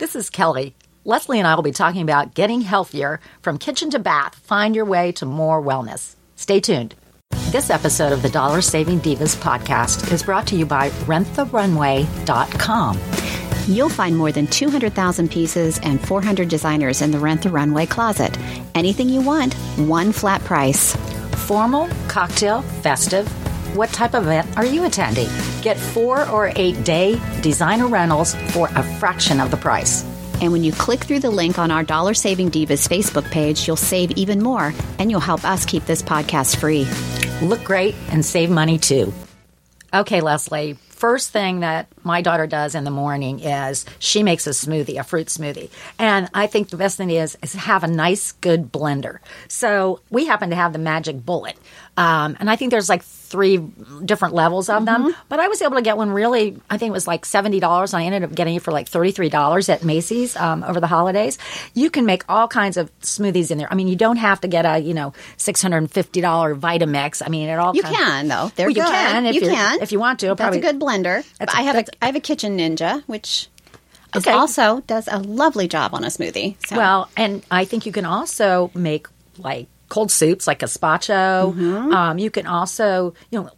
This is Kelly. Leslie and I will be talking about getting healthier from kitchen to bath. Find your way to more wellness. Stay tuned. This episode of the Dollar Saving Divas podcast is brought to you by renttherunway.com. You'll find more than 200,000 pieces and 400 designers in the Rent the Runway closet. Anything you want, one flat price. Formal, cocktail, festive. What type of event are you attending? Get four or eight day designer rentals for a fraction of the price. And when you click through the link on our Dollar Saving Divas Facebook page, you'll save even more and you'll help us keep this podcast free. Look great and save money too. Okay, Leslie. First thing that my daughter does in the morning is she makes a smoothie, a fruit smoothie. And I think the best thing is is have a nice, good blender. So we happen to have the magic bullet. Um, and I think there's like three different levels of them. But I was able to get one really, I think it was like $70. And I ended up getting it for like $33 at Macy's um, over the holidays. You can make all kinds of smoothies in there. I mean, you don't have to get a, you know, $650 Vitamix. I mean, it all You can though. They're Well, you good. can if you can if you want to. That's Probably- a good blender. That's But a- I have a I have a Kitchen Ninja, which Okay. also does a lovely job on a smoothie. So. Well, and I think you can also make like cold soups, like gazpacho. Mm-hmm. Um, you can also, you know,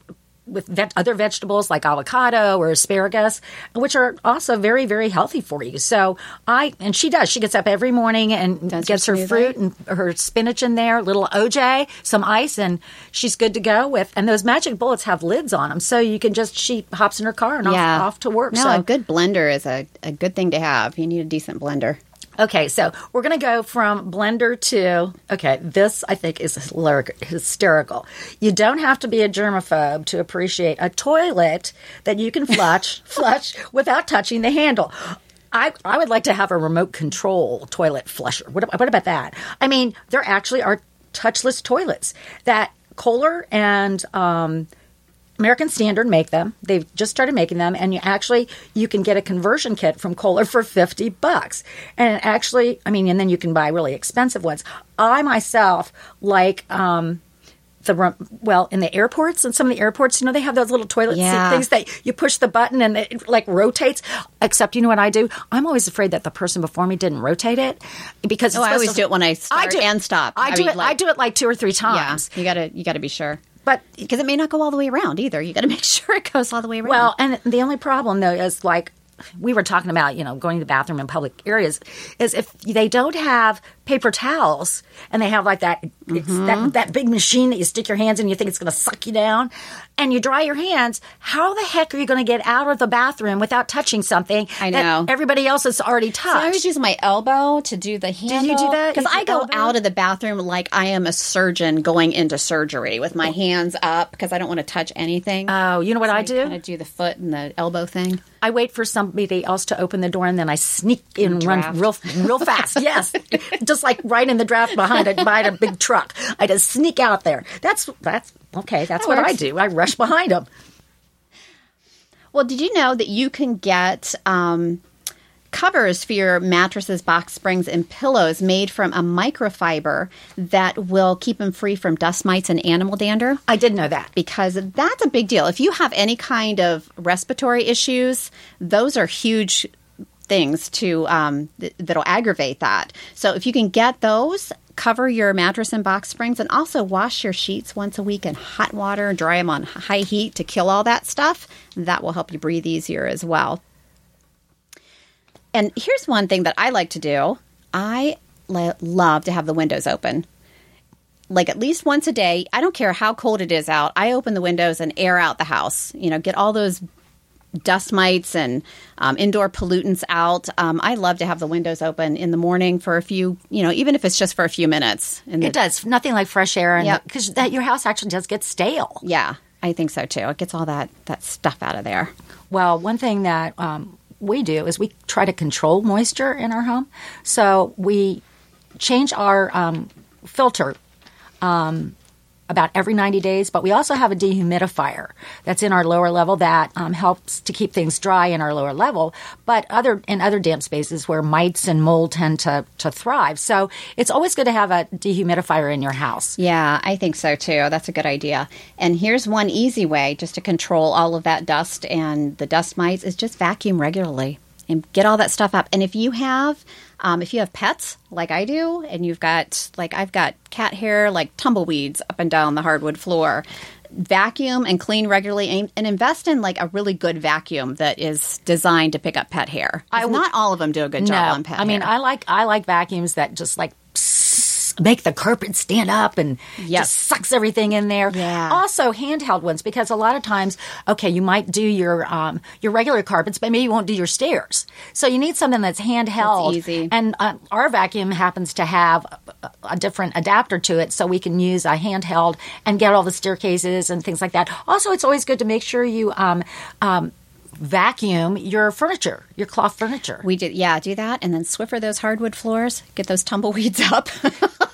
with other vegetables like avocado or asparagus, which are also very, very healthy for you. So I, and she does, she gets up every morning and Does gets her her fruit and her spinach in there, little OJ, some ice, and she's good to go with. And those magic bullets have lids on them. So you can just, she hops in her car and yeah, off, off to work. No, so a good blender is a, a good thing to have. You need a decent blender. Okay, so we're going to go from blender to okay. This I think is hysterical. You don't have to be a germaphobe to appreciate a toilet that you can flush flush without touching the handle. I, I would like to have a remote control toilet flusher. What, what about that? I mean, there actually are touchless toilets that Kohler and um, American Standard make them. They've just started making them, and you actually you can get a conversion kit from Kohler for fifty bucks. And actually, I mean, and then you can buy really expensive ones. I myself like. Um, the well in the airports and some of the airports you know they have those little toilet seat things that you push the button and it like rotates except you know what i do i'm always afraid that the person before me didn't rotate it because Oh, I always to- do it when I start and stop. i, I do mean, it i like- do it like two or three Yeah, times you gotta you gotta be sure. But because it may not go all the way around either. You got to make sure it goes all the way around. Well, and the only problem though is like we were talking about, you know, going to the bathroom in public areas, is if they don't have paper towels and they have like that mm-hmm. that, that big machine that you stick your hands in, and you think it's going to suck you down, and you dry your hands. How the heck are you going to get out of the bathroom without touching something? I know. everybody else has already So touched. I always use my elbow to do the handle. you do that? Because I go elbow? out of the bathroom like I am a surgeon going into surgery with my hands up because I don't want to touch anything. oh, you know what I do? Of do the foot and the elbow thing. I wait for somebody else to open the door and then I sneak in and run real real fast. Yes. Just like right in the draft behind a behind a big truck. I just sneak out there. That's that's okay, that's That what I do. I rush behind them. Well, did you know that you can get um, covers for your mattresses, box springs, and pillows made from a microfiber that will keep them free from dust mites and animal dander? I did know that. because that's a big deal. If you have any kind of respiratory issues, those are huge things to um, th- that'll aggravate that. So if you can get those, cover your mattress and box springs, and also wash your sheets once a week in hot water and dry them on high heat to kill all that stuff. That will help you breathe easier as well. And here's one thing that I like to do. I lo- love to have the windows open like at least once a day. I don't care how cold it is out. I open the windows and air out the house. You know, get all those dust mites and um, indoor pollutants out. Um, I love to have the windows open in the morning for a few, you know, even if it's just for a few minutes. And It does. Nothing like fresh air and Yep. because that your house actually does get stale. Yeah, I think so too. It gets all that that stuff out of there. Well, one thing that um, we do is we try to control moisture in our home. So we change our um, filter um, about every 90 days, but we also have a dehumidifier that's in our lower level that um, helps to keep things dry in our lower level, but other in other damp spaces where mites and mold tend to, to thrive. So it's always good to have a dehumidifier in your house. Yeah, I think so too. That's a good idea. And here's one easy way just to control all of that dust and the dust mites is just vacuum regularly and get all that stuff up. And if you have um, if you have pets like I do, and you've got like I've got cat hair like tumbleweeds up and down the hardwood floor, vacuum and clean regularly and, and invest in like a really good vacuum that is designed to pick up pet hair. I not all of them do a good job No, on pet I mean, hair. I like I like vacuums that just like make the carpet stand up and Yes. just sucks everything in there. Yeah. Also, handheld ones because a lot of times, okay, you might do your um, your regular carpets, but maybe you won't do your stairs. So you need something that's handheld. That's easy. And uh, our vacuum happens to have a, a different adapter to it, so we can use a handheld and get all the staircases and things like that. Also, it's always good to make sure you. Um, um, Vacuum your furniture, your cloth furniture. we did, yeah, do that, and then Swiffer those hardwood floors, get those tumbleweeds up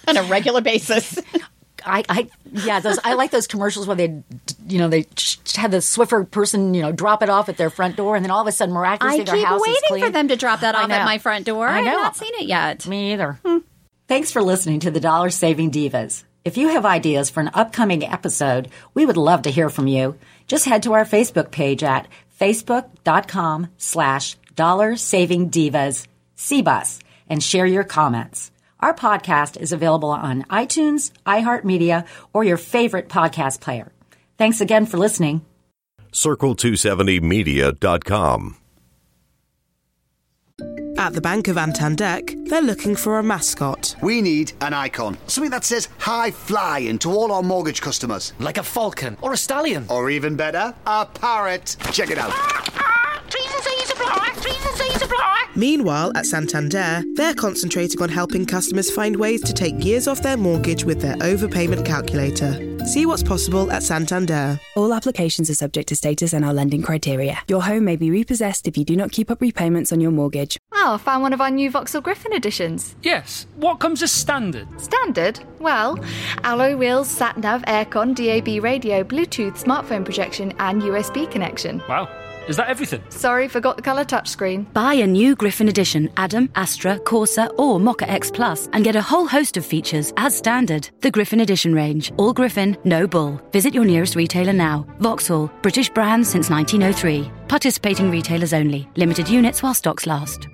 on a regular basis. I, I yeah, those I like those commercials where they, you know, they had the Swiffer person, you know, drop it off at their front door, and then all of a sudden, I miraculously, their keep house is clean. I keep waiting for them to drop that off at my front door. I I have not seen it yet. Me either. Hmm. Thanks for listening to the Dollar Saving Divas. If you have ideas for an upcoming episode, we would love to hear from you. Just head to our Facebook page at facebook.com slash dollar saving divas CBUS and share your comments. Our podcast is available on iTunes, iHeartMedia, or your favorite podcast player. Thanks again for listening. Circle270media.com. At the Bank of Antandek, they're looking for a mascot. We need an icon. Something that says high flying to all our mortgage customers. Like a falcon or a stallion. Or even better, a parrot. Check it out. Meanwhile, at Santander, they're concentrating on helping customers find ways to take years off their mortgage with their overpayment calculator. See what's possible at Santander. All applications are subject to status and our lending criteria. Your home may be repossessed if you do not keep up repayments on your mortgage. Oh, I found one of our new Vauxhall Griffin editions. Yes. What comes as standard? Standard? Well, alloy wheels, sat nav, aircon, DAB radio, Bluetooth, smartphone projection, and USB connection. Wow. Is that everything? Sorry, forgot the colour touchscreen. Buy a new Griffin Edition, Adam, Astra, Corsa, or Mokka X Plus, and get a whole host of features as standard. The Griffin Edition range. All Griffin, no bull. Visit your nearest retailer now. Vauxhall, British brand since 1903. Participating retailers only. Limited units while stocks last.